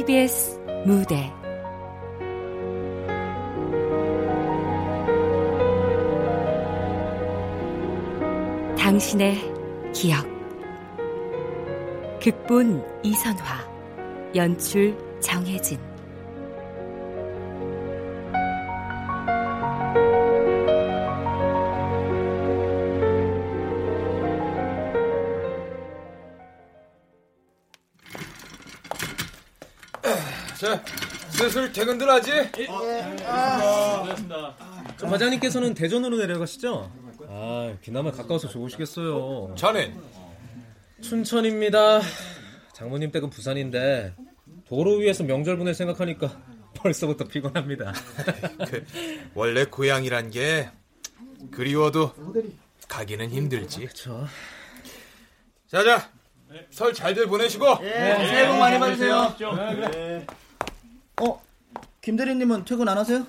KBS 무대. 당신의 기억. 극본 이선화. 연출 정혜진 슬슬 퇴근들 하지? 예. 아, 저 과장님께서는 대전으로 내려가시죠? 아, 그나마 가까워서 좋으시겠어요. 자넨? 춘천입니다. 장모님 댁은 부산인데 도로 위에서 명절 보낼 생각하니까 벌써부터 피곤합니다. 그, 원래 고향이란 게 그리워도 가기는 힘들지. 그렇죠. 자자, 설 잘들 보내시고. 예, 새해 복 많이 받으세요. 네. 어, 김 대리님은 퇴근 안 하세요?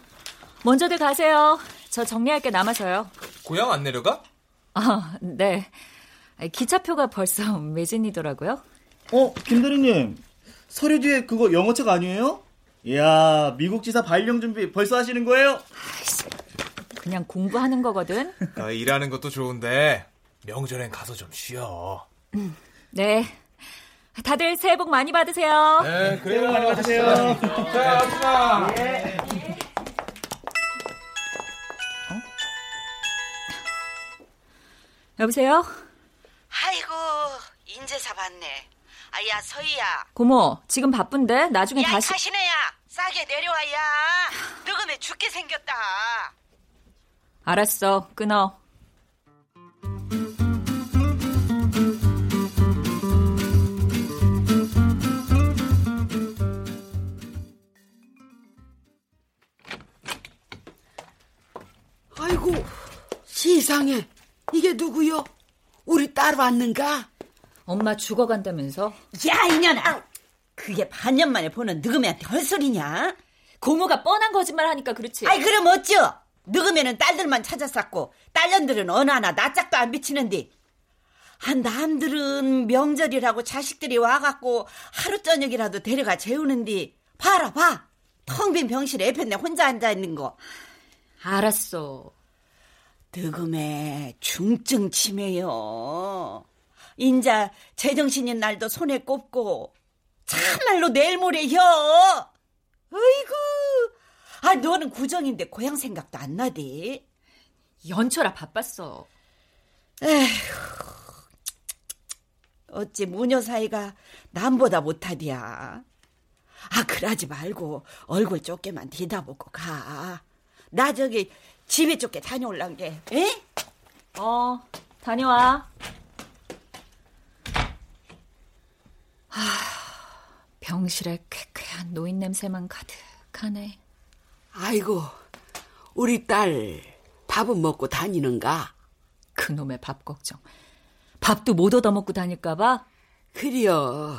먼저들 가세요. 저 정리할 게 남아서요. 고향 안 내려가? 아, 네. 기차표가 벌써 매진이더라고요. 어, 김 대리님. 서류 뒤에 그거 영어책 아니에요? 이야, 미국 지사 발령 준비 벌써 하시는 거예요? 아이씨, 그냥 공부하는 거거든. 아, 일하는 것도 좋은데 명절엔 가서 좀 쉬어. 음, 네. 다들 새해 복 많이 받으세요. 네, 그래요. 새해 복 많이 받으세요. 자, 아줌마. 예. 어? 여보세요? 아이고, 인제사 봤네. 아야, 서희야. 고모, 지금 바쁜데 나중에 야, 다시. 가시네야. 싸게 내려와야. 늙으면 죽게 생겼다. 알았어, 끊어. 세상에. 이게 누구요? 우리 딸 왔는가? 엄마 죽어간다면서? 야, 이년아! 그게 반년 만에 보는 늙으면한테 헐소리냐? 고모가 뻔한 거짓말 하니까 그렇지. 아이, 그럼 어쩌? 늙으면은 딸들만 찾아쌌고, 딸년들은 어느 하나 낯짝도 안 비치는데. 아, 남들은 명절이라고 자식들이 와갖고 하루 저녁이라도 데려가 재우는데, 봐라, 봐! 텅 빈 병실에 애편내 혼자 앉아있는 거. 알았어. 늙음에 중증 치매요. 인자 제정신인 날도 손에 꼽고 참말로 내일 모레 혀. 어이구. 아 너는 구정인데 고향 생각도 안 나디. 연철아 바빴어. 에휴. 어찌 무녀 사이가 남보다 못하디야. 아 그러지 말고 얼굴 좁게만 뒤다보고 가. 나 저기 집에 쫓게 다녀올란 게, 에? 어, 다녀와. 하, 병실에 쾌쾌한 노인 냄새만 가득하네. 아이고, 우리 딸 밥은 먹고 다니는가? 그놈의 밥 걱정. 밥도 못 얻어먹고 다닐까봐? 그리요.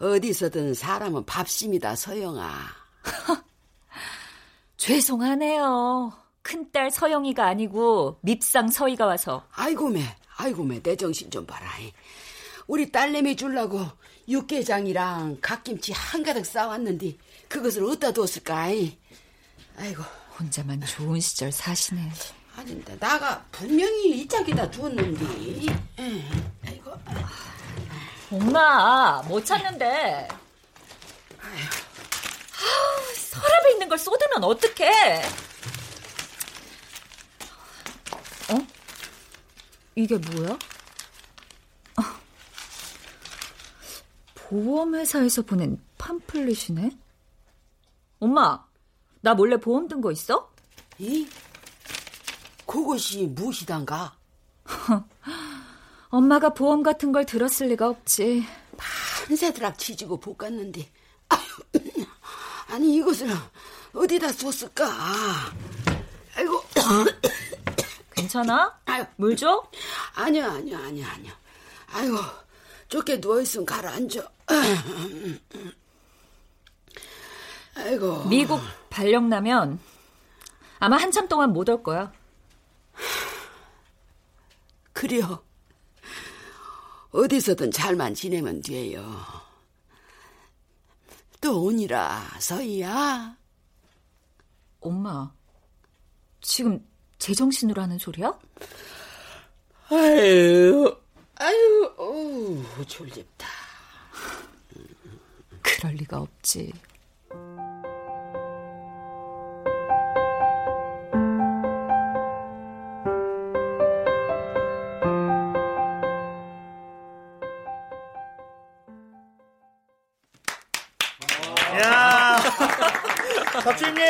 어디서든 사람은 밥심이다, 서영아. 죄송하네요. 큰딸 서영이가 아니고 밉상 서희가 와서. 아이고매, 아이고매, 내 정신 좀 봐라. 우리 딸내미 줄라고 육개장이랑 갓김치 한가득 싸왔는데 그것을 어디다 뒀을까? 아이고. 혼자만 좋은 시절 사시네. 아닌데 나가 분명히 이 짝에다 두었는데. 아이고. 엄마 못 찾는데. 아우, 서랍에 있는 걸 쏟으면 어떡해? 어? 이게 뭐야? 어. 보험회사에서 보낸 팜플릿이네? 엄마, 나 몰래 보험 든 거 있어? 이? 그것이 무엇이단가? 엄마가 보험 같은 걸 들었을 리가 없지. 판세드락 치지고 볶았는데. 아니, 이것을 어디다 뒀을까? 아이고. 괜찮아? 물 줘? 아니야, 아니야, 아니야, 아니야. 아이고, 좁게 누워있으면 가라앉아. 아이고. 미국 발령 나면 아마 한참 동안 못 올 거야. 그래요. 어디서든 잘만 지내면 돼요. 또 오니라, 서희야. 엄마, 지금 제정신으로 하는 소리야? 아유, 아유, 오, 졸립다. 그럴 리가 없지. 야, 박주임님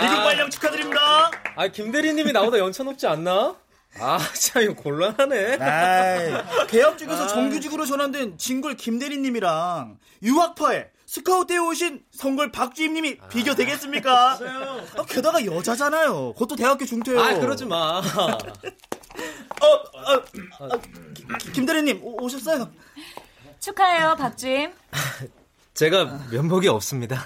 미국 발령 축하드립니다. 아, 김 대리님이 나보다 연차 높지 않나? 아, 참 이거 곤란하네. 아이, 계약직에서 정규직으로 전환된 진골 김대리님이랑 유학파에 스카우트에 오신 성골 박주임님이 비교 되겠습니까? 아, 게다가 여자잖아요. 그것도 대학교 중퇴요. 아, 그러지 마. 어, 어, 어, 기- 김대리님 오- 오셨어요? 축하해요, 박주임. 제가 면목이 없습니다.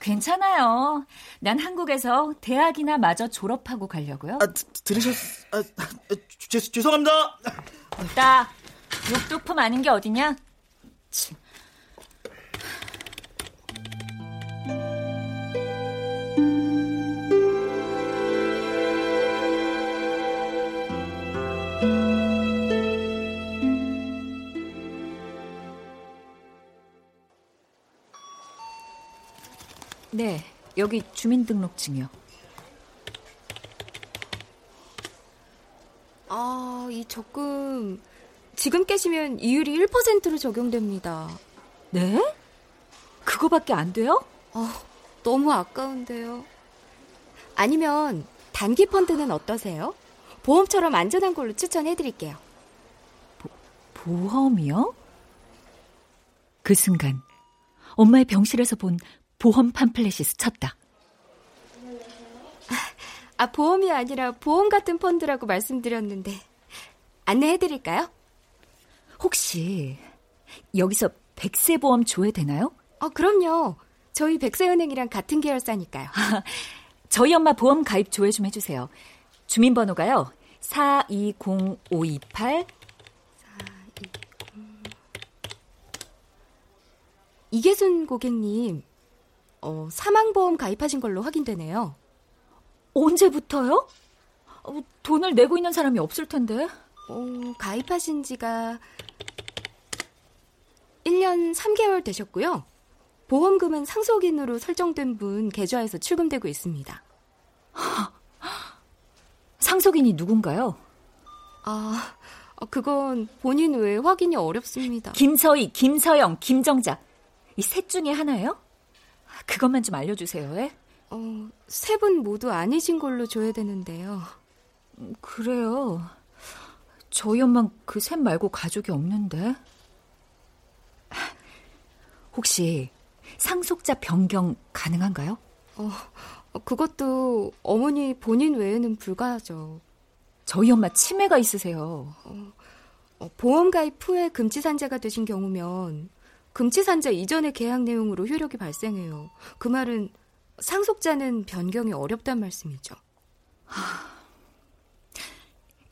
아, 괜찮아요. 난 한국에서 대학이나 마저 졸업하고 가려고요. 아, 드- 들으셨? 아, 아, 죄, 죄송합니다. 나 욕두품 아닌 게 어디냐? 참. 네, 여기 주민등록증이요. 아, 이 적금 지금 깨시면 이율이 1%로 적용됩니다. 네? 그거밖에 안 돼요? 아, 너무 아까운데요. 아니면 단기 펀드는 어떠세요? 보험처럼 안전한 걸로 추천해 드릴게요. 보험이요? 그 순간 엄마의 병실에서 본 보험 팜플렛이 스쳤다. 아, 보험이 아니라 보험 같은 펀드라고 말씀드렸는데 안내해 드릴까요? 혹시 여기서 백세 보험 조회되나요? 어, 그럼요. 저희 백세은행이랑 같은 계열사니까요. 저희 엄마 보험 가입 조회 좀 해주세요. 주민번호가요. 420528 이계순 고객님, 어, 사망보험 가입하신 걸로 확인되네요. 언제부터요? 어, 돈을 내고 있는 사람이 없을 텐데. 어, 가입하신 지가 1년 3개월 되셨고요. 보험금은 상속인으로 설정된 분 계좌에서 출금되고 있습니다. 상속인이 누군가요? 아, 어, 그건 본인 외에 확인이 어렵습니다. 김서희, 김서영, 김정자. 이 셋 중에 하나예요? 그것만 좀 알려주세요. 예? 어, 세 분 모두 아니신 걸로 조회되는데요. 그래요. 저희 엄만 그 셋 말고 가족이 없는데. 혹시 상속자 변경 가능한가요? 어, 어, 그것도 어머니 본인 외에는 불가하죠. 저희 엄마 치매가 있으세요. 어, 보험 가입 후에 금치산자가 되신 경우면 금치산자 이전의 계약 내용으로 효력이 발생해요. 그 말은 상속자는 변경이 어렵단 말씀이죠.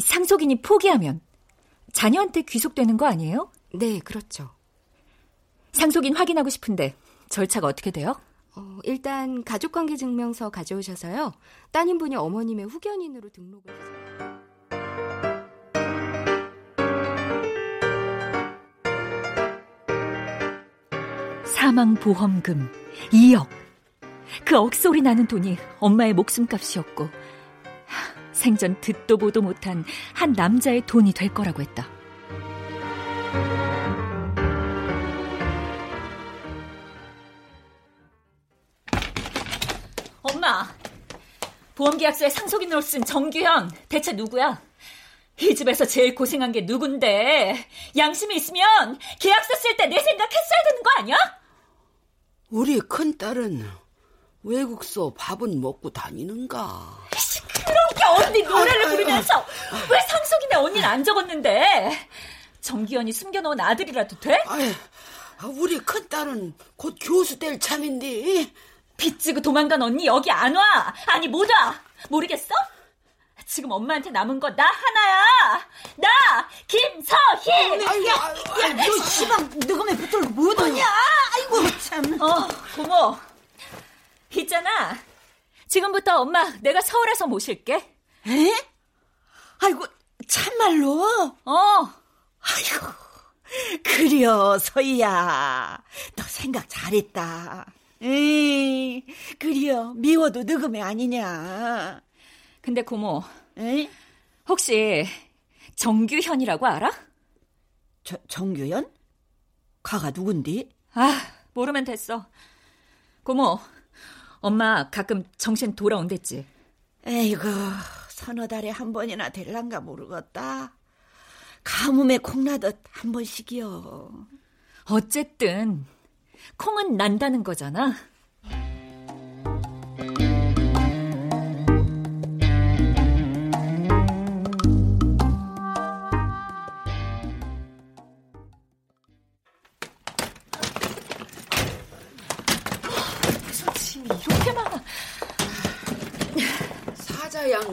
상속인이 포기하면 자녀한테 귀속되는 거 아니에요? 네, 그렇죠. 상속인 확인하고 싶은데 절차가 어떻게 돼요? 어, 일단 가족관계 증명서 가져오셔서요. 따님분이 어머님의 후견인으로 등록을 해주세요. 사망보험금 2억. 그 억소리 나는 돈이 엄마의 목숨값이었고 하, 생전 듣도 보도 못한 한 남자의 돈이 될 거라고 했다. 엄마, 보험계약서에 상속인으로 쓴 정규현 대체 누구야? 이 집에서 제일 고생한 게 누군데? 양심이 있으면 계약서 쓸 때 내 생각 했어야 되는 거 아니야? 우리 큰딸은 외국서 밥은 먹고 다니는가? 그렇게 언니 노래를 부르면서 왜 상속인의 언니는 안 적었는데? 정기현이 숨겨놓은 아들이라도 돼? 우리 큰딸은 곧 교수 될 참인데. 빚지고 도망간 언니 여기 안 와. 아니 못 와. 모르겠어? 지금 엄마한테 남은 거 나 하나야. 나 김서희. 아이고, 야, 너 시방 너가 왜 붙들고 못 오냐? 아이고, 참. 어, 고모. 있잖아. 지금부터 엄마 내가 서울에서 모실게. 에? 아이고, 참말로? 어. 아이고, 그려, 서희야. 너 생각 잘했다. 에이, 그려, 미워도 늙음이 아니냐. 근데 고모, 에? 혹시 정규현이라고 알아? 저, 정규현? 가가 누군디? 아, 모르면 됐어. 고모, 엄마 가끔 정신 돌아온댔지. 에이구, 서너 달에 한 번이나 될란가 모르겠다. 가뭄에 콩나듯 한 번씩이요. 어쨌든 콩은 난다는 거잖아.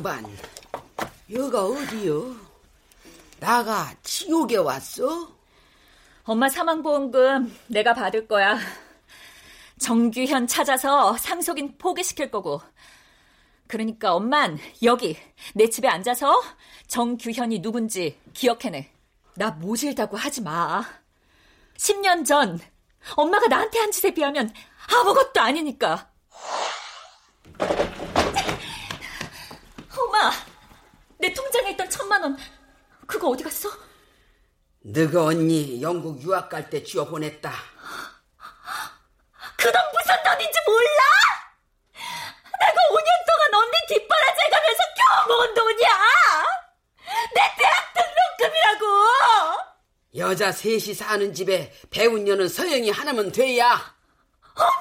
양반, 여가 어디요? 나가 지옥에 왔어? 엄마 사망보험금 내가 받을 거야. 정규현 찾아서 상속인 포기시킬 거고. 그러니까 엄만 여기 내 집에 앉아서 정규현이 누군지 기억해내. 나 모질다고 하지 마. 10년 전 엄마가 나한테 한 짓에 비하면 아무것도 아니니까. 내 통장에 있던 천만 원 그거 어디 갔어? 너가 언니 영국 유학 갈 때 쥐어 보냈다. 그 돈 무슨 돈인지 몰라? 내가 5년 동안 언니 뒷바라지 가면서 겨우 모은 돈이야! 내 대학 등록금이라고! 여자 셋이 사는 집에 배운 년은 서영이 하나면 돼야. 엄마!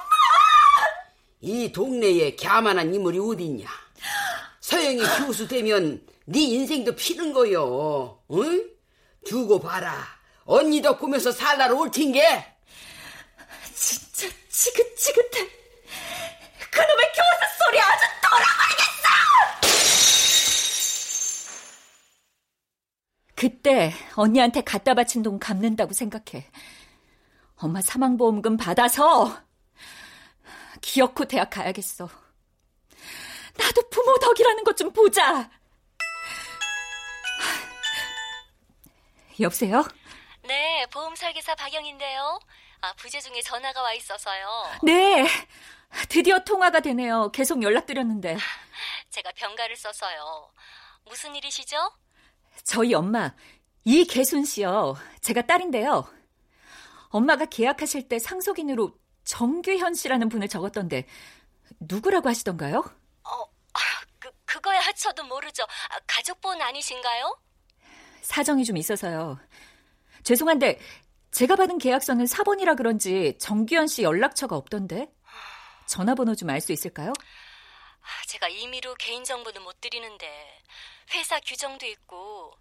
이 동네에 갸만한 인물이 어딨냐? 서영이 교수 되면 네 인생도 피는 거요. 응? 두고 봐라. 언니 덕꾸면서 살날올 텐게. 진짜 지긋지긋해. 그놈의 교수 소리 아주 돌아버리겠어! 그때 언니한테 갖다 바친 돈 갚는다고 생각해. 엄마 사망보험금 받아서 기어코 대학 가야겠어. 나도 부모 덕이라는 것 좀 보자. 여보세요? 네, 보험 설계사 박영인데요. 아, 부재 중에 전화가 와 있어서요. 네, 드디어 통화가 되네요. 계속 연락드렸는데. 제가 병가를 써서요. 무슨 일이시죠? 저희 엄마, 이계순 씨요. 제가 딸인데요. 엄마가 계약하실 때 상속인으로 정규현 씨라는 분을 적었던데, 누구라고 하시던가요? 어, 아, 그, 그거야 저도 모르죠. 아, 가족분 아니신가요? 사정이 좀 있어서요. 죄송한데, 제가 받은 계약서는 사본이라 그런지 정규현 씨 연락처가 없던데? 전화번호 좀 알 수 있을까요? 아, 제가 임의로 개인정보는 못 드리는데, 회사 규정도 있고,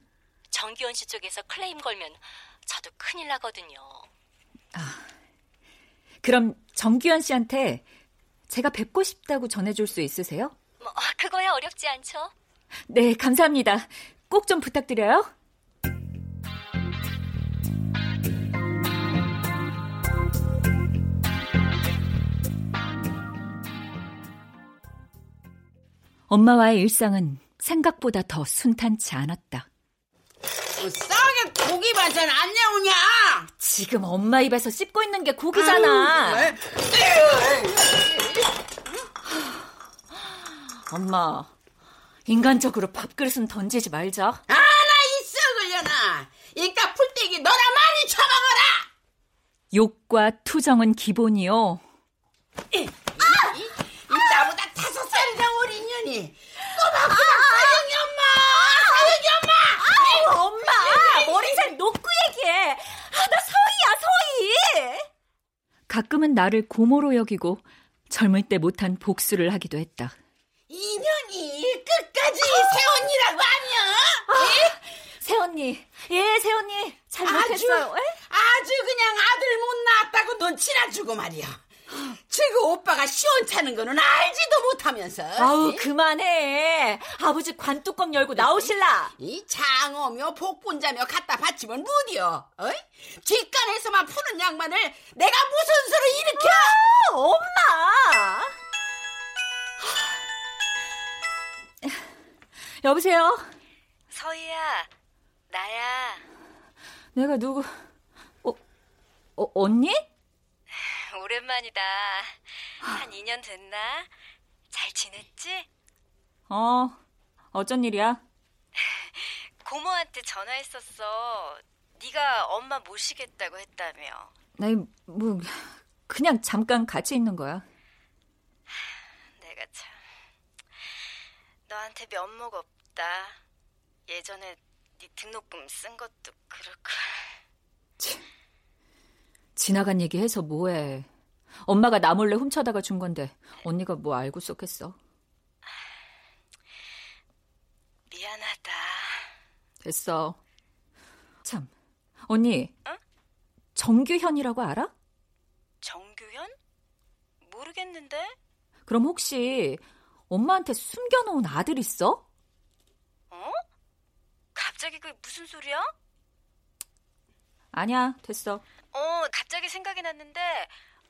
정기원 씨 쪽에서 클레임 걸면 저도 큰일 나거든요. 그럼 정규현 씨한테 제가 뵙고 싶다고 전해줄 수 있으세요? 뭐, 아, 그거야 어렵지 않죠? 네, 감사합니다. 꼭 좀 부탁드려요. 엄마와의 일상은 생각보다 더 순탄치 않았다. 싸게 고기 반찬 안 나오냐? 지금 엄마 입에서 씹고 있는 게 고기잖아. 아유, 엄마, 인간적으로 밥그릇은 던지지 말자. 하나 있어 걸려나. 이깟 풀떼기 너나 많이 처먹어라. 욕과 투정은 기본이요. 이, 나보다 다섯 살이나 어린 년이 꼬박꼬박 사영이 엄마, 사영이 엄마. 아유, 엄마! 머리잘 놓고 얘기해! 아, 나 서희야, 가끔은 나를 고모로 여기고 젊을 때 못한 복수를 하기도 했다. 인연이 끝까지 새언니라고 아니야? 새언니, 예, 새언니, 잘못했어요. 예? 아주 그냥 아들 못 낳았다고 눈치나 주고 말이야. 지금 오빠가 시원찮은 거는 알지도 못하면서. 아우 예? 그만해. 아버지 관뚜껑 열고 나오실라. 이 장어며 복분자며 갖다 바치면 무디여. 어이? 뒷간에서만 푸는 양만을 내가 무슨 수로 일으켜? 아, 엄마. 여보세요. 서희야, 나야. 내가 누구? 어, 어 언니? 오랜만이다. 한 2년 됐나? 잘 지냈지? 어, 어쩐 일이야? 고모한테 전화했었어. 네가 엄마 모시겠다고 했다며. 아니, 뭐, 그냥 잠깐 같이 있는 거야. 내가 참 너한테 면목 없다. 예전에 네 등록금 쓴 것도 그렇고. 지나간 얘기 해서 뭐해. 엄마가 나 몰래 훔쳐다가 준 건데 언니가 뭐 알고 쏙했어. 미안하다. 됐어. 참, 언니. 어? 정규현이라고 알아? 정규현? 모르겠는데? 그럼 혹시 엄마한테 숨겨놓은 아들 있어? 어? 갑자기 그게 무슨 소리야? 아니야, 됐어. 어, 갑자기 생각이 났는데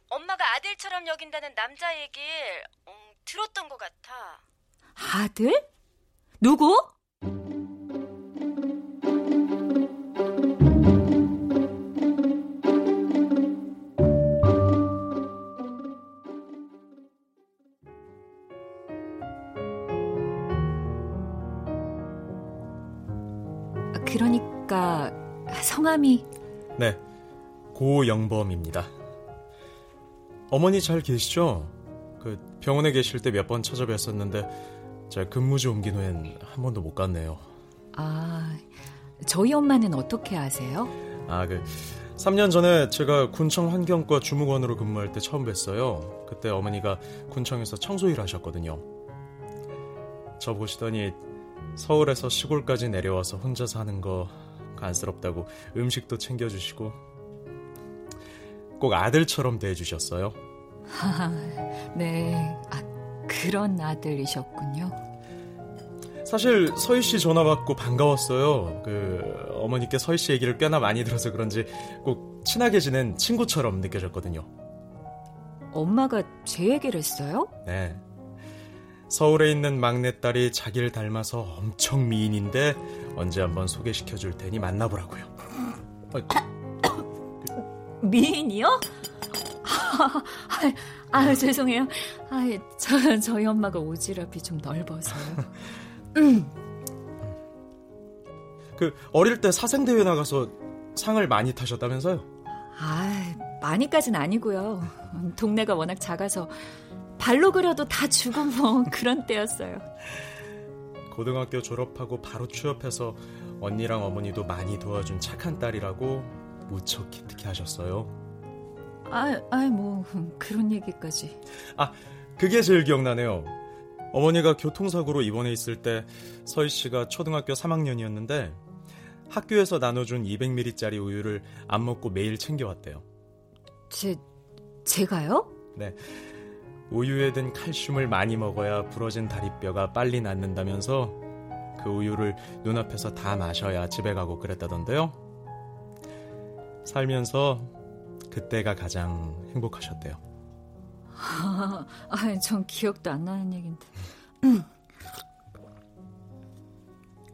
엄마가 아들처럼 여긴다는 남자 얘기를 음, 들었던 것 같아. 아들? 누구? 그러니까 성함이 네, 고영범입니다. 어머니 잘 계시죠? 그 병원에 계실 때 몇 번 찾아뵀었는데 제가 근무지 옮긴 후엔 한 번도 못 갔네요. 아 저희 엄마는 어떻게 아세요? 아, 그 3년 전에 제가 군청 환경과 주무관으로 근무할 때 처음 뵀어요. 그때 어머니가 군청에서 청소 일 하셨거든요. 저 보시더니 서울에서 시골까지 내려와서 혼자 사는 거 간스럽다고 음식도 챙겨주시고 꼭 아들처럼 대해주셨어요. 네, 아, 그런 아들이셨군요. 사실 서희 씨 전화 받고 반가웠어요. 그 어머니께 서희 씨 얘기를 꽤나 많이 들어서 그런지 꼭 친하게 지낸 친구처럼 느껴졌거든요. 엄마가 제 얘기를 했어요? 네. 서울에 있는 막내딸이 자기를 닮아서 엄청 미인인데 언제 한번 소개시켜 줄 테니 만나보라고요. 미인이요? 아, 아, 죄송해요. 아, 저, 저희 엄마가 오지랖이 좀 넓어서요. 그 어릴 때 사생 대회 나가서 상을 많이 타셨다면서요? 아, 많이까진 아니고요. 동네가 워낙 작아서 발로 그려도 다 주고 뭐 그런 때였어요. 고등학교 졸업하고 바로 취업해서 언니랑 어머니도 많이 도와준 착한 딸이라고 무척 기특해 하셨어요. 아, 아, 뭐 그런 얘기까지. 아, 그게 제일 기억나네요. 어머니가 교통사고로 입원해 있을 때 서희 씨가 초등학교 3학년이었는데 학교에서 나눠준 200ml짜리 우유를 안 먹고 매일 챙겨왔대요. 제 제가요? 네. 우유에 든 칼슘을 많이 먹어야 부러진 다리뼈가 빨리 낫는다면서 그 우유를 눈앞에서 다 마셔야 집에 가고 그랬다던데요. 살면서 그때가 가장 행복하셨대요. 아, 아, 전 기억도 안 나는 얘긴데.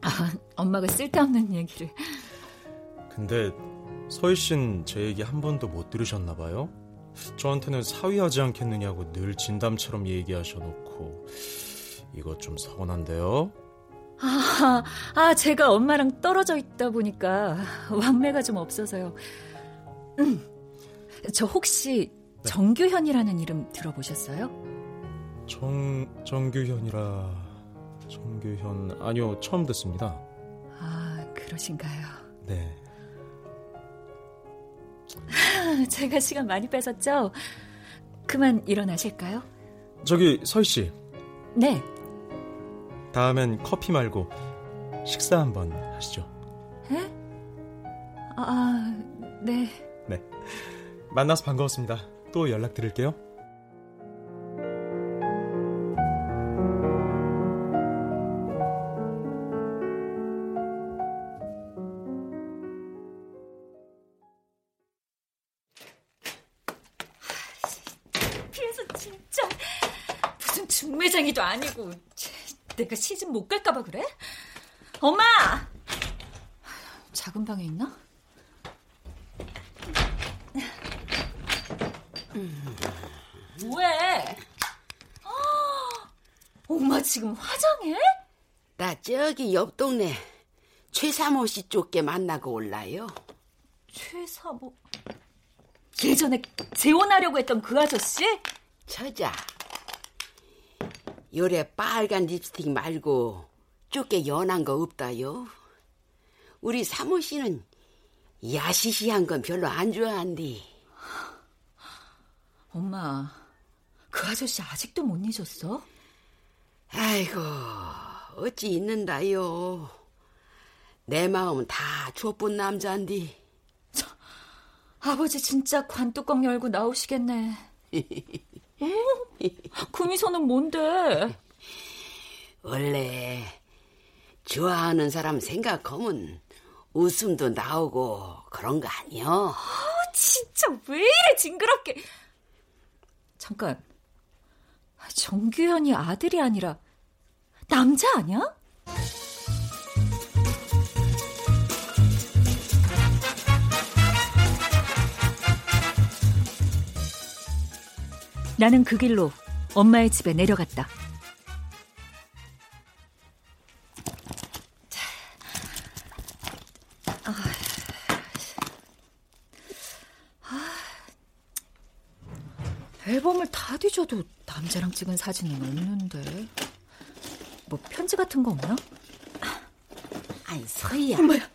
아, 엄마가 쓸데없는 얘기를. 근데 서희 씨는 제 얘기 한 번도 못 들으셨나 봐요. 저한테는 사위하지 않겠느냐고 늘 진담처럼 얘기하셔놓고 이거 좀 서운한데요. 아, 아, 제가 엄마랑 떨어져 있다 보니까 왕래가 좀 없어서요. 음, 저 혹시 네. 정규현이라는 이름 들어보셨어요? 정 정규현이라 정규현 아니요 처음 듣습니다. 아, 그러신가요? 네. 제가 시간 많이 뺏었죠? 그만 일어나실까요? 저기 서희 씨 네. 다음엔 커피 말고 식사 한번 하시죠. 에? 아, 네. 네. 만나서 반가웠습니다. 또 연락드릴게요. 아니고 내가 시집 못 갈까봐 그래? 엄마! 작은 방에 있나? 뭐해? 엄마 지금 화장해? 나 저기 옆 동네 최사모 씨 쪽게 만나고 올라요. 최사모 예전에 재혼하려고 했던 그 아저씨? 처자. 요래 빨간 립스틱 말고 쪼게 연한 거 없다요. 우리 사모 씨는 야시시한 건 별로 안 좋아한디. 엄마, 그 아저씨 아직도 못 잊었어? 아이고, 어찌 있는다요. 내 마음은 다 좁은 남자인디. 저, 아버지 진짜 관뚜껑 열고 나오시겠네. 어? 그 미소는 뭔데? 원래 좋아하는 사람 생각하면 웃음도 나오고 그런 거 아니여? 아, 진짜 왜 이래 징그럽게. 잠깐. 정규현이 아들이 아니라 남자 아니야? 나는 그 길로 엄마의 집에 내려갔다. 앨범을 다 뒤져도 남자랑 찍은 사진은 없는데. 뭐 편지 같은 거 없나? 아이 서희야. 엄마야.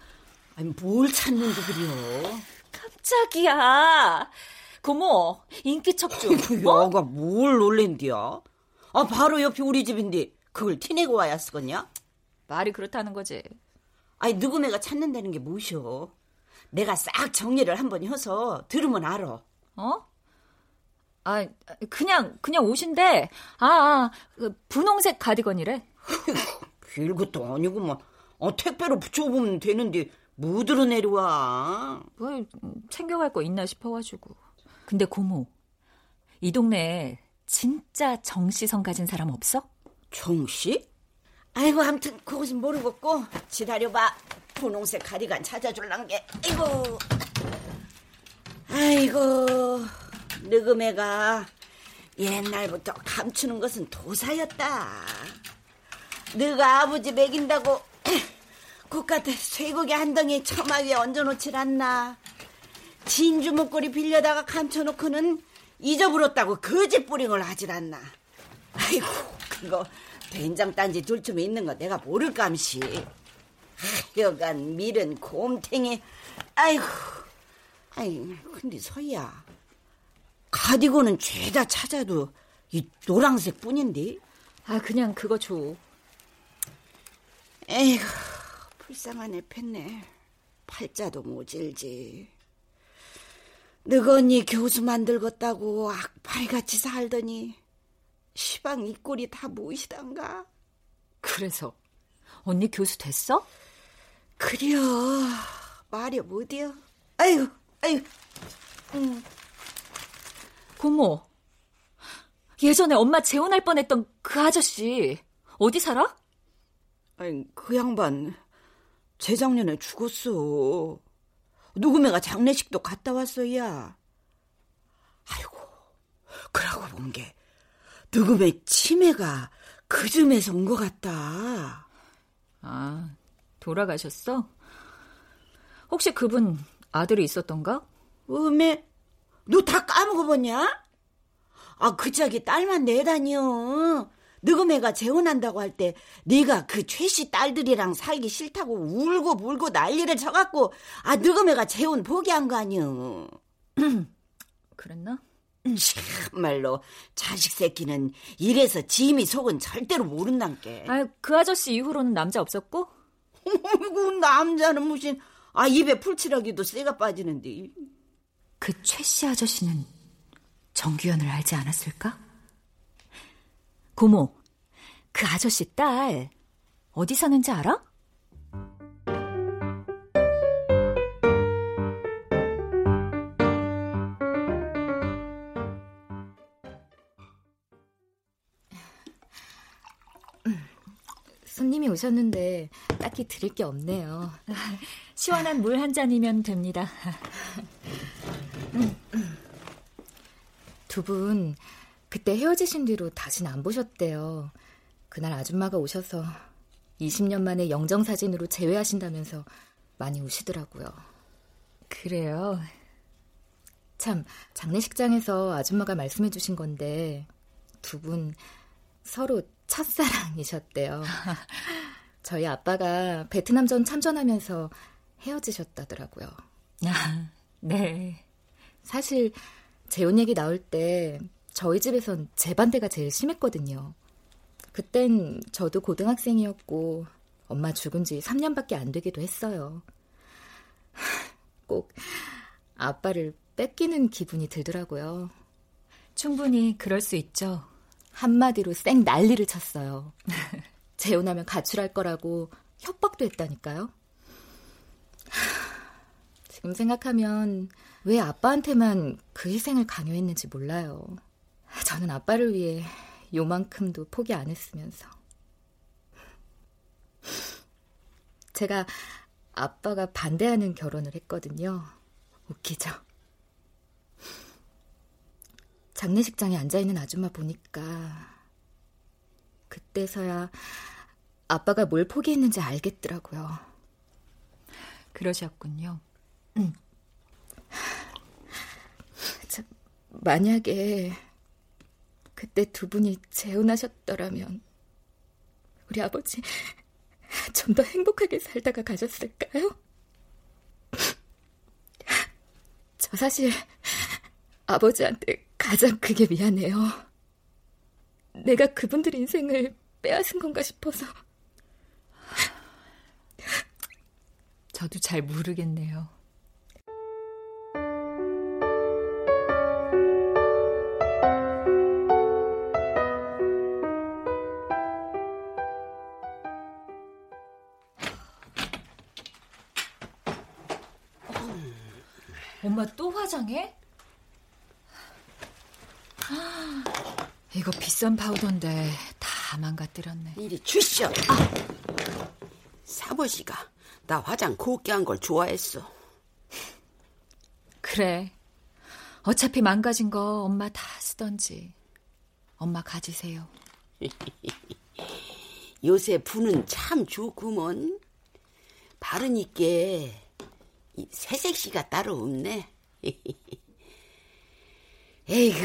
아니 뭘 찾는데 그려? 깜짝이야. 고모 인기 척주. 어? 여가 뭘 놀랜디야? 아 바로 옆이 우리 집인데 그걸 티내고 와야 쓰겠냐? 말이 그렇다는 거지. 아니 누구매가 찾는다는 게 뭐셔? 내가 싹 정리를 한번 해서 들으면 알아. 어? 아, 그냥, 그냥 옷인데, 아, 아 그 분홍색 가디건이래. 별것도 아니구만. 어, 택배로 붙여보면 되는데, 무드로 내려와. 뭐, 챙겨갈 거 있나 싶어가지고. 근데 고모, 이 동네에 진짜 정씨성 가진 사람 없어? 정씨? 아이고, 아무튼 그것은 모르겠고, 기다려봐. 분홍색 가디건 찾아줄란 게, 아이고. 아이고. 느그매가 옛날부터 감추는 것은 도사였다. 너가 아버지 먹인다고 국같은 쇠고기 한 덩이 처마 위에 얹어놓질 않나. 진주 목걸이 빌려다가 감춰놓고는 잊어버렸다고 거짓 뿌링을 하질 않나. 아이고 그거 된장 딴지 둘쯤에 있는 거 내가 모를 감시. 여간 밀은 곰탱이. 아이고. 아이 근데 서희야. 가디건은 죄다 찾아도 이 노랑색 뿐인데. 아, 그냥 그거 줘. 에이구, 불쌍한 애 팼네. 팔자도 모질지. 너가 언니 교수 만들겠다고 악팔같이 살더니 시방 이 꼴이 다 무엇이단가? 그래서 언니 교수 됐어? 그려 말이 못이여. 아유, 아유. 응. 고모, 예전에 엄마 재혼할 뻔했던 그 아저씨 어디 살아? 아니, 그 양반 재작년에 죽었어. 누구매가 장례식도 갔다 왔어야. 아이고, 그러고 본 게 누구매 치매가 그 즈음에서 온 것 같다. 아, 돌아가셨어? 혹시 그분 아들이 있었던가? 음에 너 다 까먹어봤냐? 아, 그 짝이 딸만 내다니요. 너그매가 재혼한다고 할 때 네가 그 최 씨 딸들이랑 살기 싫다고 울고 불고 난리를 쳐갖고 아 너그매가 재혼 포기한 거 아니여. 그랬나? 참말로 자식 새끼는 이래서 짐이 속은 절대로 모른단게. 아, 그 아저씨 이후로는 남자 없었고? 어이구 남자는 무슨 아 입에 풀칠하기도 쇠가 빠지는데. 그 최 씨 아저씨는 정규현을 알지 않았을까? 고모, 그 아저씨 딸 어디 사는지 알아? 손님이 오셨는데 딱히 드릴 게 없네요. 시원한 물 한 잔이면 됩니다. 두 분 그때 헤어지신 뒤로 다시는 안 보셨대요. 그날 아줌마가 오셔서 20년 만에 영정사진으로 재회하신다면서 많이 우시더라고요. 그래요? 참, 장례식장에서 아줌마가 말씀해 주신 건데, 두 분 서로 첫사랑이셨대요. 저희 아빠가 베트남전 참전하면서 헤어지셨다더라고요. 아, 네. 사실, 재혼 얘기 나올 때 저희 집에선 제 반대가 제일 심했거든요. 그땐 저도 고등학생이었고, 엄마 죽은 지 3년밖에 안 되기도 했어요. 꼭 아빠를 뺏기는 기분이 들더라고요. 충분히 그럴 수 있죠. 한마디로 쌩 난리를 쳤어요. 재혼하면 가출할 거라고 협박도 했다니까요. 지금 생각하면 왜 아빠한테만 그 희생을 강요했는지 몰라요. 저는 아빠를 위해 요만큼도 포기 안 했으면서. 제가 아빠가 반대하는 결혼을 했거든요. 웃기죠? 장례식장에 앉아있는 아줌마 보니까 그때서야 아빠가 뭘 포기했는지 알겠더라고요. 그러셨군요. 응. 자, 만약에 그때 두 분이 재혼하셨더라면 우리 아버지 좀 더 행복하게 살다가 가셨을까요? 저 사실 아버지한테 가장 크게 미안해요. 내가 그분들 인생을 빼앗은 건가 싶어서. 저도 잘 모르겠네요. 엄마 또 화장해? 이거 비싼 파우더인데 다 망가뜨렸네. 이리 주시오. 아. 사버시가 나 화장 곱게 한 걸 좋아했어. 그래. 어차피 망가진 거 엄마 다 쓰던지. 엄마 가지세요. 요새 부는 참 좋구먼. 바르니께 새색 시가 따로 없네. 에이구,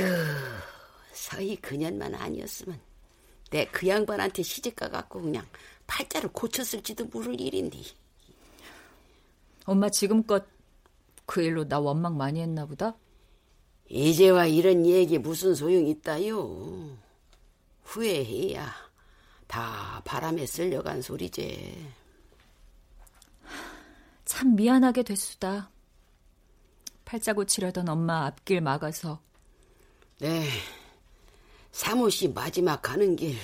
서희 그년만 아니었으면 내 그 양반한테 시집가 갖고 그냥 팔자를 고쳤을지도 모를 일인데. 엄마 지금껏 그 일로 나 원망 많이 했나 보다? 이제와 이런 얘기 무슨 소용 있다요. 후회해야 다 바람에 쓸려간 소리제. 참 미안하게 됐수다. 팔자 고치려던 엄마 앞길 막아서. 네. 사무씨 마지막 가는 길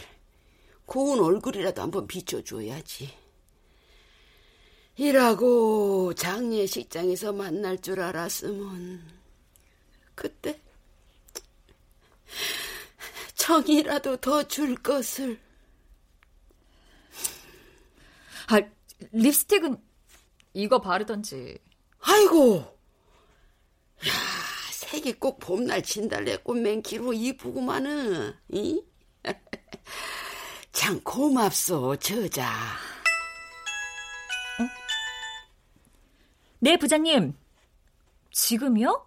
고운 얼굴이라도 한번 비춰줘야지. 일하고 장례식장에서 만날 줄 알았으면 그때 정이라도 더 줄 것을. 아, 립스틱은 이거 바르던지. 아이고. 야, 색이 꼭 봄날 진달래 꽃맹키로 이쁘구만은. 이? 참 고맙소, 저자. 어? 네, 부장님. 지금요?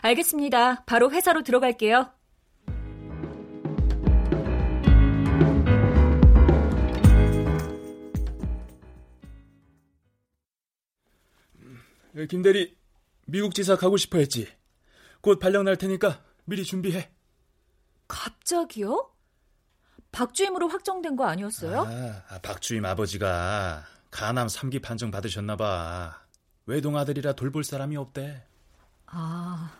알겠습니다. 바로 회사로 들어갈게요. 김 대리, 미국 지사 가고 싶어 했지. 곧 발령 날 테니까 미리 준비해. 갑자기요? 박주임으로 확정된 거 아니었어요? 아, 박주임 아버지가 가남 3기 판정 받으셨나 봐. 외동 아들이라 돌볼 사람이 없대. 아,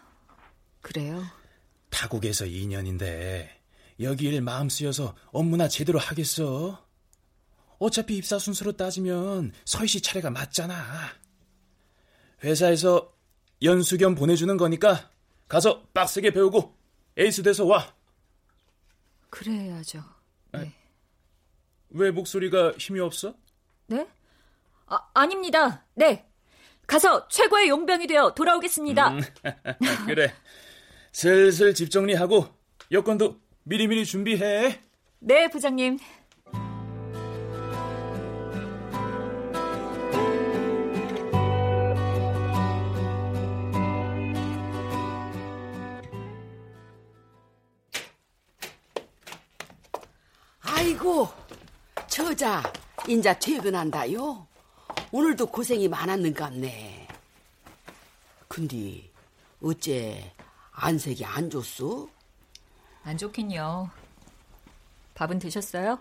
그래요? 타국에서 2년인데 여기 일 마음 쓰여서 업무나 제대로 하겠어? 어차피 입사 순서로 따지면 서희 씨 차례가 맞잖아. 회사에서 연수 겸 보내주는 거니까 가서 빡세게 배우고 에이스 돼서 와. 그래야죠. 네. 왜 목소리가 힘이 없어? 네? 아, 아닙니다. 네. 가서 최고의 용병이 되어 돌아오겠습니다. 음, 그래. 슬슬 집 정리하고 여권도 미리미리 준비해. 네, 부장님. 저자, 인자 퇴근한다요. 오늘도 고생이 많았는갑네. 근데 어째 안색이 안 좋소? 안 좋긴요. 밥은 드셨어요?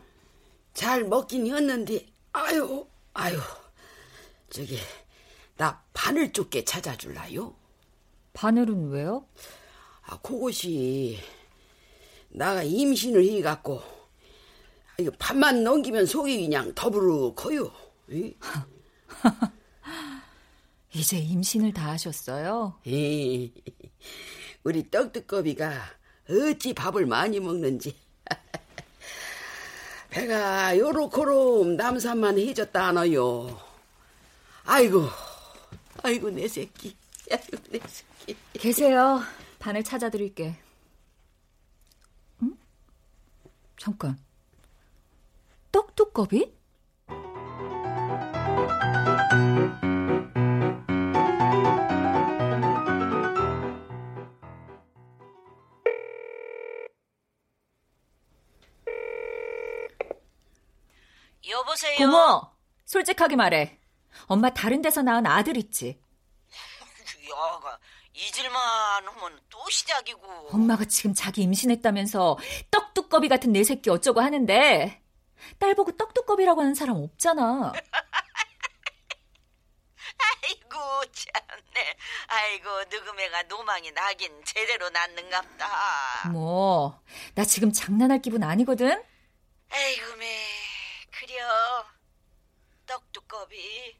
잘 먹긴 했는데, 아유, 아유. 저기, 나 바늘 좁게 찾아줄라요? 바늘은 왜요? 아, 그것이, 나가 임신을 해갖고, 이거 밥만 넘기면 속이 그냥 더부룩해요. 이제 임신을 다 하셨어요? 우리 떡두꺼비가 어찌 밥을 많이 먹는지. 배가 요렇고롬 남산만 해줬다 하나요. 아이고, 아이고 내 새끼, 아이고 내 새끼. 계세요. 바늘 찾아드릴게. 응? 잠깐. 떡두꺼비? 여보세요? 고모, 솔직하게 말해. 엄마 다른 데서 낳은 아들 있지? 야가 잊을만 하면 또 시작이고. 엄마가 지금 자기 임신했다면서 떡두꺼비 같은 내 새끼 어쩌고 하는데 딸 보고 떡두꺼비라고 하는 사람 없잖아. 아이고 참네. 아이고 느그매가 노망이 나긴 제대로 낳는갑다. 뭐, 나 지금 장난할 기분 아니거든? 아이고 매 그려 떡두꺼비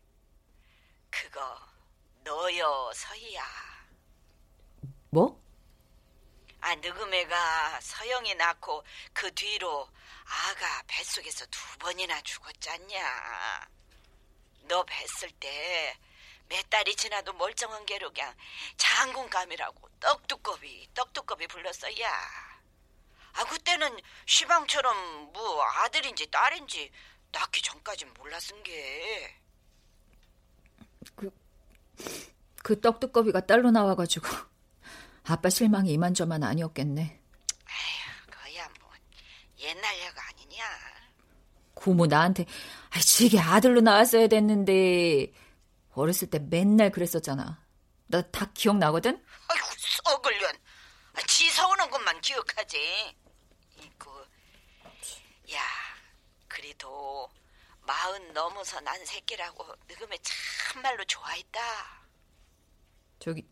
그거 너여 서희야. 뭐? 아 느그매가 서영이 낳고 그 뒤로 아가 뱃속에서 두 번이나 죽었잖냐. 너 뵀을 때 몇 달이 지나도 멀쩡한 게로 그냥 장군감이라고 떡두꺼비 떡두꺼비 불렀어야. 아 그때는 시방처럼 뭐 아들인지 딸인지 낳기 전까진 몰랐은 게. 그, 그 떡두꺼비가 딸로 나와가지고 아빠 실망이 이만저만 아니었겠네. 옛날 여가 아니냐. 고모 나한테 아, 지게 아들로 나왔어야 됐는데 어렸을 때 맨날 그랬었잖아. 나 다 기억나거든? 아이고 썩을년. 아, 지 서운한 것만 기억하지. 이거 야 그래도 마흔 넘어서 난 새끼라고 느금에 참말로 좋아했다. 저기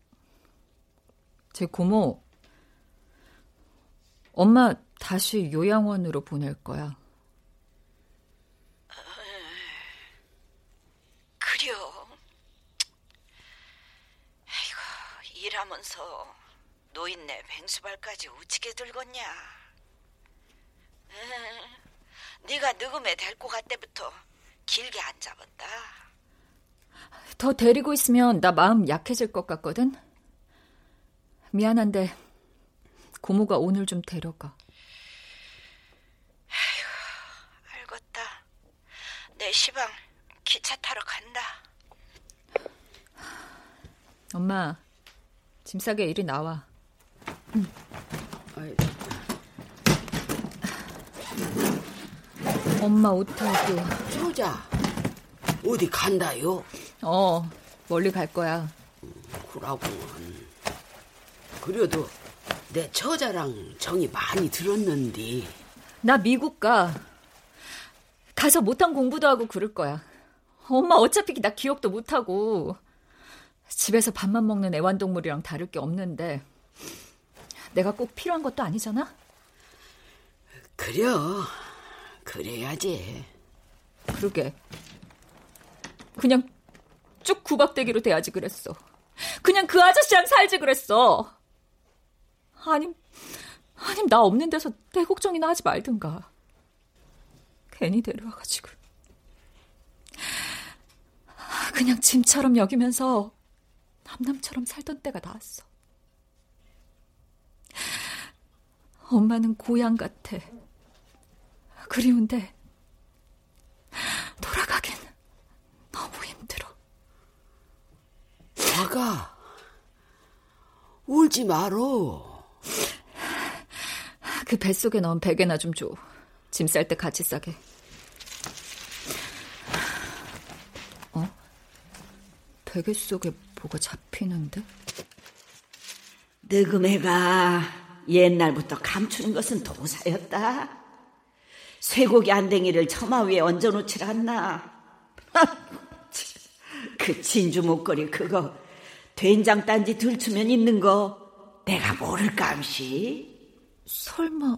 제 고모 엄마 다시 요양원으로 보낼 거야. 그려. 아이고 일하면서 노인네 뱅수발까지 우치게 들겄냐. 응, 네가 데리고 갈 때부터 길게 안 잡았다. 더 데리고 있으면 나 마음 약해질 것 같거든. 미안한데 고모가 오늘 좀 데려가. 아휴, 알겠다. 내 시방 기차 타러 간다. 엄마, 짐 싸게 이리 나와. 응. 엄마 옷하고. 조자, 어디 간다요? 어, 멀리 갈 거야. 그러구만. 그래도 내 처자랑 정이 많이 들었는데. 나 미국 가. 가서 못한 공부도 하고 그럴 거야. 엄마 어차피 나 기억도 못하고. 집에서 밥만 먹는 애완동물이랑 다를 게 없는데. 내가 꼭 필요한 것도 아니잖아? 그려. 그래야지. 그러게. 그냥 쭉 구박대기로 돼야지 그랬어. 그냥 그 아저씨랑 살지 그랬어. 아님, 아님 나 없는 데서 내 걱정이나 하지 말든가. 괜히 데려와가지고. 그냥 짐처럼 여기면서 남남처럼 살던 때가 나왔어. 엄마는 고향 같아. 그리운데 돌아가긴 너무 힘들어. 아가, 울지 말어. 그 뱃속에 넣은 베개나 좀 줘. 짐 쌀 때 같이 싸게. 어? 베개 속에 뭐가 잡히는데? 느금애가 옛날부터 감추는 것은 도사였다. 쇠고기 안댕이를 처마 위에 얹어놓질 않나. 그 진주 목걸이 그거 된장 딴지 들추면 있는 거 내가 모를까 암시? 설마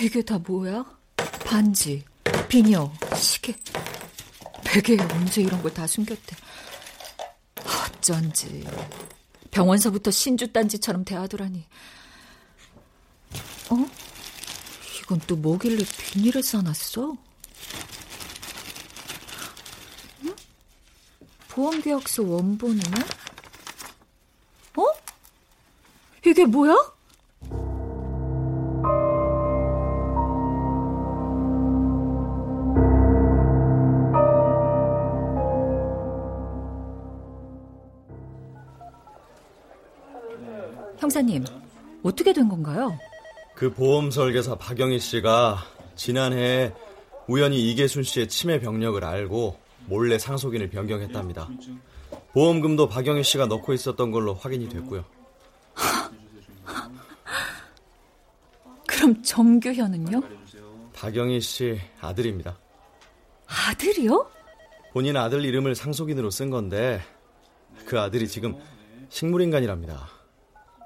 이게 다 뭐야? 반지, 비녀, 시계. 베개에 언제 이런 걸 다 숨겼대. 어쩐지. 병원서부터 신주단지처럼 대하더라니. 어? 이건 또 뭐길래 비닐을 싸놨어? 보험계약서 원본은? 어? 이게 뭐야? 형사님, 어떻게 된 건가요? 그 보험 설계사 박영희 씨가 지난해 우연히 이계순 씨의 치매 병력을 알고 몰래 상속인을 변경했답니다. 보험금도 박영희 씨가 넣고 있었던 걸로 확인이 됐고요. 그럼 정규현은요? 박영희 씨 아들입니다. 아들이요? 본인 아들 이름을 상속인으로 쓴 건데 그 아들이 지금 식물인간이랍니다.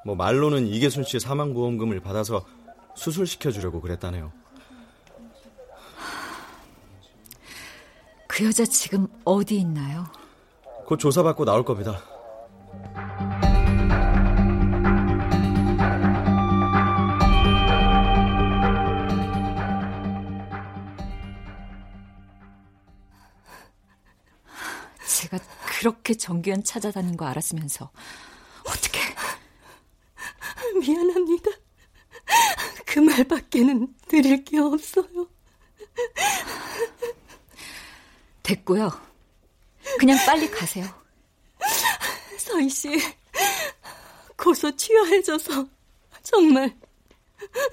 뭐 말로는 이계순 씨 사망보험금을 받아서 수술시켜 주려고 그랬다네요. 그 여자 지금 어디 있나요? 곧 조사받고 나올 겁니다. 제가 그렇게 정규현 찾아다닌 거 알았으면서 어떻게 미안합니다. 그 말밖에는 드릴 게 없어요. 됐고요. 그냥 빨리 가세요. 서희 씨, 고소 취하해줘서 정말,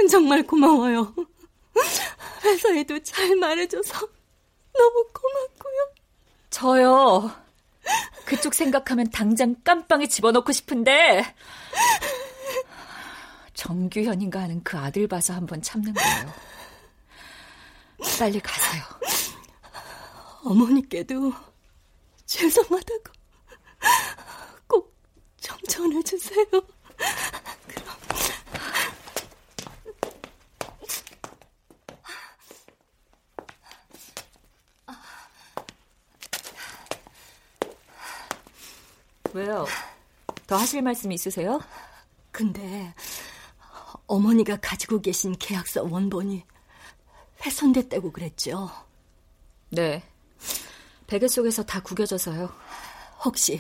정말 고마워요. 회사에도 잘 말해줘서 너무 고맙고요. 저요. 그쪽 생각하면 당장 깜빵에 집어넣고 싶은데 정규현인가 하는 그 아들 봐서 한번 참는 거예요. 빨리 가세요. 어머니께도 죄송하다고 꼭좀 전해 주세요. 그럼. 왜요? 더 하실 말씀 있으세요? 근데 어머니가 가지고 계신 계약서 원본이 훼손됐다고 그랬죠? 네. 베개 속에서 다 구겨져서요. 혹시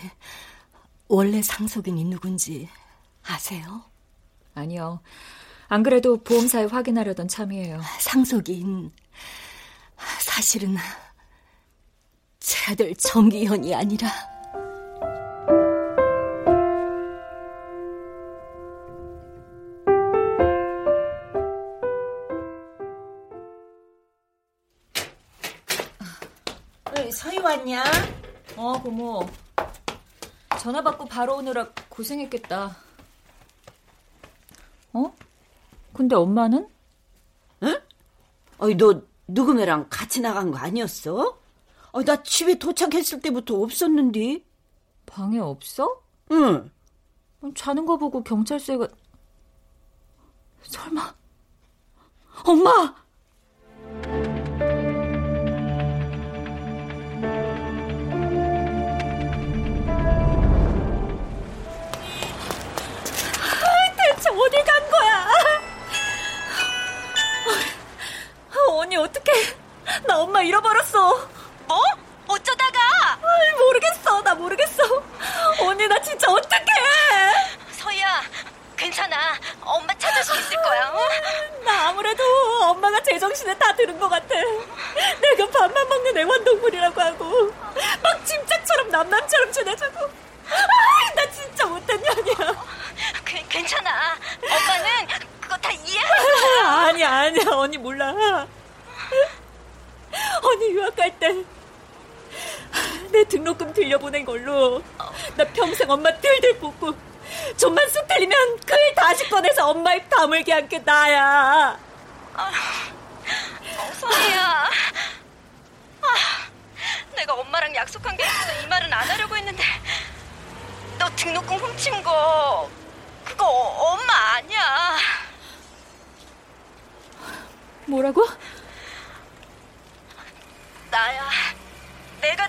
원래 상속인이 누군지 아세요? 아니요. 안 그래도 보험사에 확인하려던 참이에요. 상속인 사실은 제 아들 정기현이 아니라 전화 받고 바로 오느라 고생했겠다. 어? 근데 엄마는? 응? 어이, 너 누구매랑 같이 나간 거 아니었어? 어, 나 집에 도착했을 때부터 없었는데. 방에 없어? 응. 자는 거 보고 경찰서에 가... 설마... 엄마! 어떡해. 나 엄마 잃어버렸어. 뭐? 어쩌다가? 아이, 모르겠어. 나 모르겠어. 언니, 나 진짜 어떡해. 서희야, 괜찮아. 엄마 찾을 수 있을 거야. 어? 나 아무래도 엄마가 제정신에 다 들은 것 같아. 내가 밥만 먹는 애완동물이라고 하고 막 짐짝처럼 남남처럼 지내자고 들려보낸 걸로 나 평생 엄마 들들 뽑고 좀만 쑥 틀리면 그 일 다시 꺼내서 엄마 입 다물게 한 게 나야. 아, 엉성이야. 아, 내가 엄마랑 약속한 게 있어서 이 말은 안 하려고 했는데 너 등록금 훔친 거 그거 엄마 아니야. 뭐라고? 나야. 내가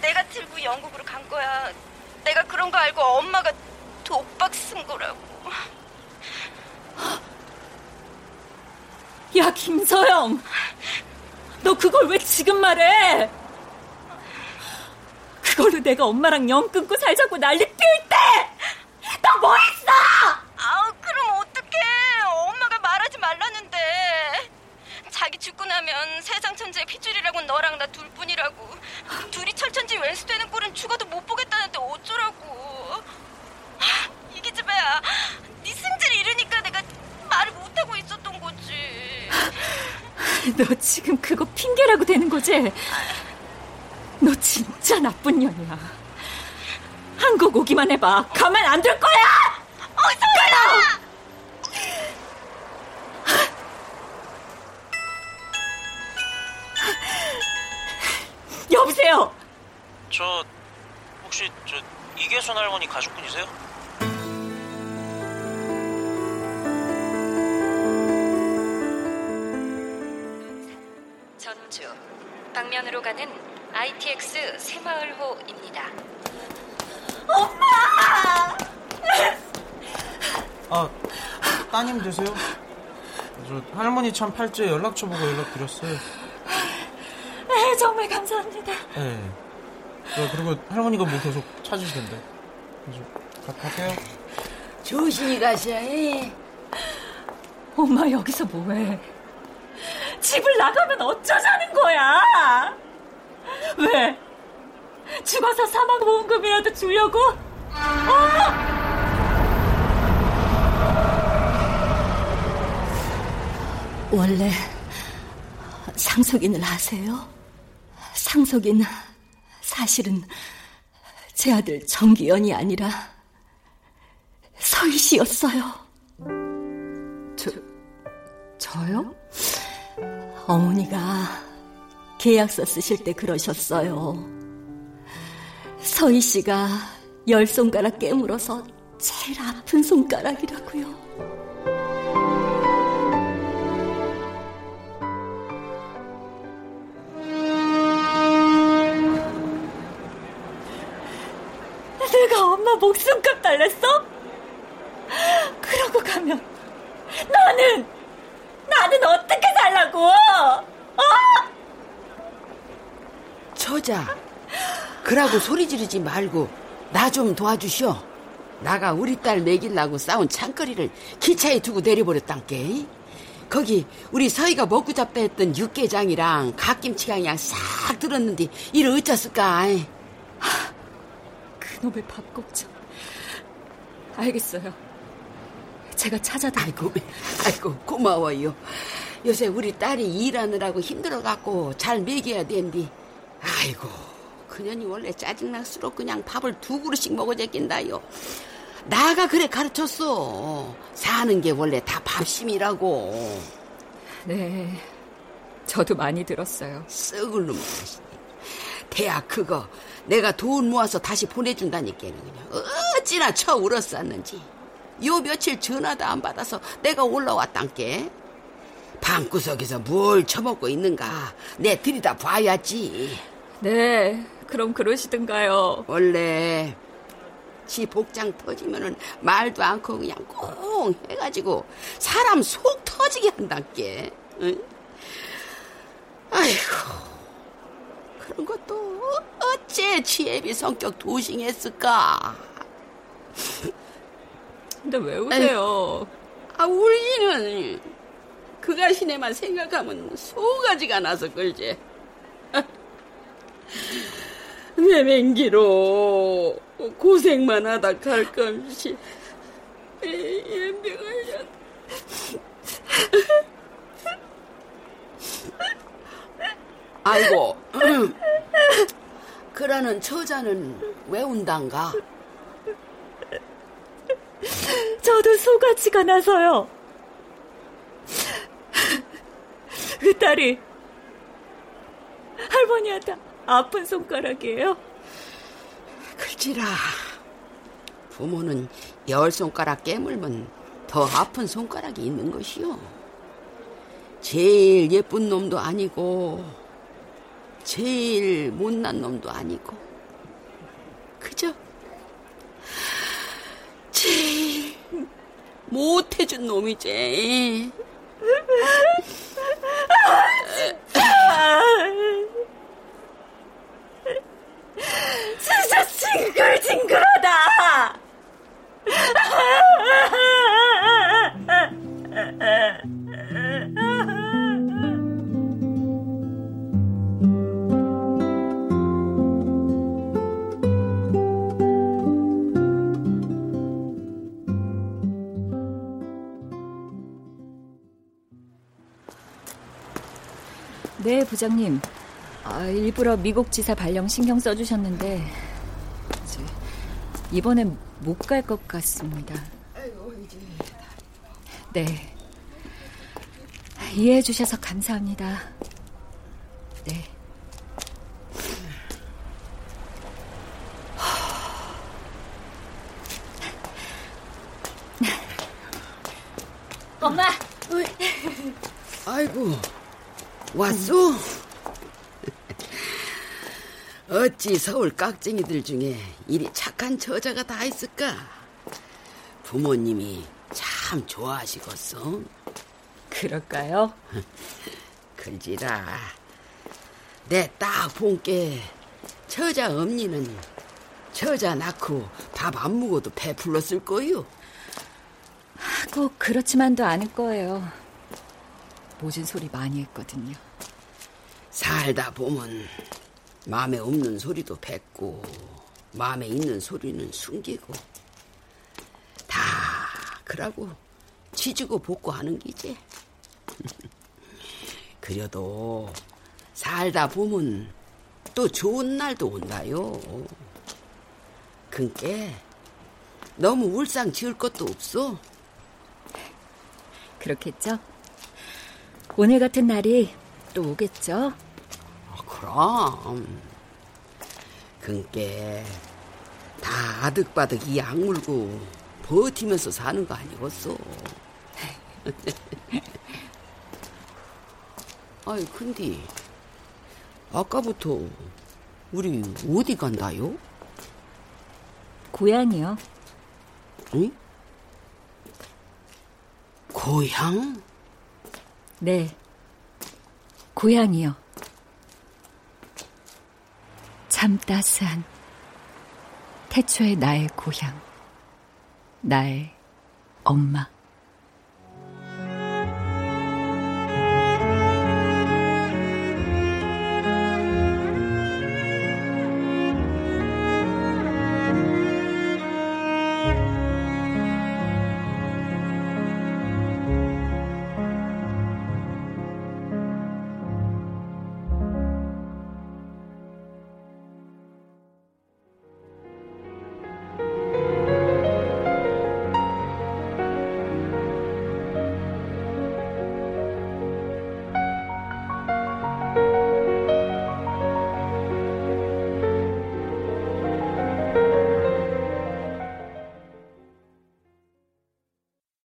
내가 들고 영국으로 간 거야. 내가 그런 거 알고 엄마가 독박 쓴 거라고. 야, 김서영. 너 그걸 왜 지금 말해? 그걸로 내가 엄마랑 영 끊고 살자고 난리 피울 때! 너 뭐 했어! 아우, 그럼 어떡해. 엄마가 말하지 말라는데. 자기 죽고 나면 세상 천재의 핏줄이라고 너랑 나 둘뿐이라고. 둘이 철천지 왼수되는 꼴은 죽어도 못 보겠다는데 어쩌라고. 이 기집애야. 네 승질 잃으니까 내가 말을 못하고 있었던 거지. 너 지금 그거 핑계라고 되는 거지? 너 진짜 나쁜 년이야. 한국 오기만 해봐. 가만 안 둘 거야! 어서 저 혹시 저 이계순 할머니 가족분이세요? 전주 방면으로 가는 ITX 새마을호입니다. 엄마! 아, 따님 되세요? 저 할머니 참 팔찌 연락처 보고 연락드렸어요. 네, 정말 감사합니다. 네. 저 그리고 할머니가 뭐 계속 찾으시던데. 이제 가, 갈게요. 조심히 가셔. 해. 엄마 여기서 뭐해? 집을 나가면 어쩌자는 거야? 왜? 죽어서 사망보험금이라도 주려고? 어? 원래 상속인을 아세요? 상속인 사실은 제 아들 정기현이 아니라 서희 씨였어요. 저, 저요? 어머니가 계약서 쓰실 때 그러셨어요. 서희 씨가 열 손가락 깨물어서 제일 아픈 손가락이라고요. 목숨값 달랬어? 그러고 가면 나는 나는 어떻게 살라고? 어? 처자, 그러고 소리 지르지 말고 나 좀 도와주시오. 나가 우리 딸 먹이려고 싸운 창거리를 기차에 두고 내려버렸단께. 거기 우리 서희가 먹고 잡다 했던 육개장이랑 갓김치가 그냥 싹 들었는데 이를 어쩌을까 그놈의 밥곡장. 알겠어요. 제가 찾아드리고. 아이고, 아이고 고마워요. 요새 우리 딸이 일하느라고 힘들어갖고 잘 먹여야 된디. 아이고 그년이 원래 짜증날수록 그냥 밥을 두 그릇씩 먹어제낀다요. 나가 그래 가르쳤어. 사는 게 원래 다 밥심이라고. 네, 저도 많이 들었어요. 썩을 놈. 대학 그거 내가 돈 모아서 다시 보내준다니까 그냥 어찌나 쳐 울었었는지. 요 며칠 전화도 안 받아서 내가 올라왔단께. 방구석에서 뭘 처먹고 있는가 내 들이다 봐야지. 네, 그럼 그러시든가요. 원래 지 복장 터지면은 말도 않고 그냥 꽁 해가지고 사람 속 터지게 한단께. 응? 아이고 그런 것도 지혜비 성격 도싱했을까? 근데 왜 우세요? 아 울기는 그 가 시내만 생각하면 소가지가 나서 걸지. 내 맹기로 고생만 하다 갈 건시 연병을 아이고 그러는 처자는 왜 운단가? 저도 소가치가 나서요. 그 딸이 할머니한테 아픈 손가락이에요. 글지라 부모는 열 손가락 깨물면 더 아픈 손가락이 있는 것이요. 제일 예쁜 놈도 아니고 제일 못난 놈도 아니고 그저 제일 못해준 놈이지. 진짜 징글징글하다. 네, 부장님. 아, 일부러 미국 지사 발령 신경 써주셨는데 저, 이번엔 못 갈 것 같습니다. 네. 이해해 주셔서 감사합니다. 네. 엄마. 아이고 왔어? 어찌 서울 깍쟁이들 중에 이리 착한 처자가 다 있을까? 부모님이 참 좋아하시겠어. 그럴까요? 글지라 내 딱 본게 처자 엄니는 처자 낳고 밥 안 먹어도 배불렀을 거요. 꼭 그렇지만도 않을 거예요. 모진 소리 많이 했거든요. 살다 보면 마음에 없는 소리도 뱉고 마음에 있는 소리는 숨기고 다 그러고 지지고 볶고 하는 기지. 그래도 살다 보면 또 좋은 날도 온다요. 그니까 너무 울상 지을 것도 없어. 그렇겠죠? 오늘 같은 날이 또 오겠죠? 그럼. 그니까 다 아득바득 이 악물고 버티면서 사는 거 아니겠어. 아이 근데 아까부터 우리 어디 간다요? 고향이요. 응? 고향? 네. 고향이요. 참 따스한 태초의 나의 고향. 나의 엄마.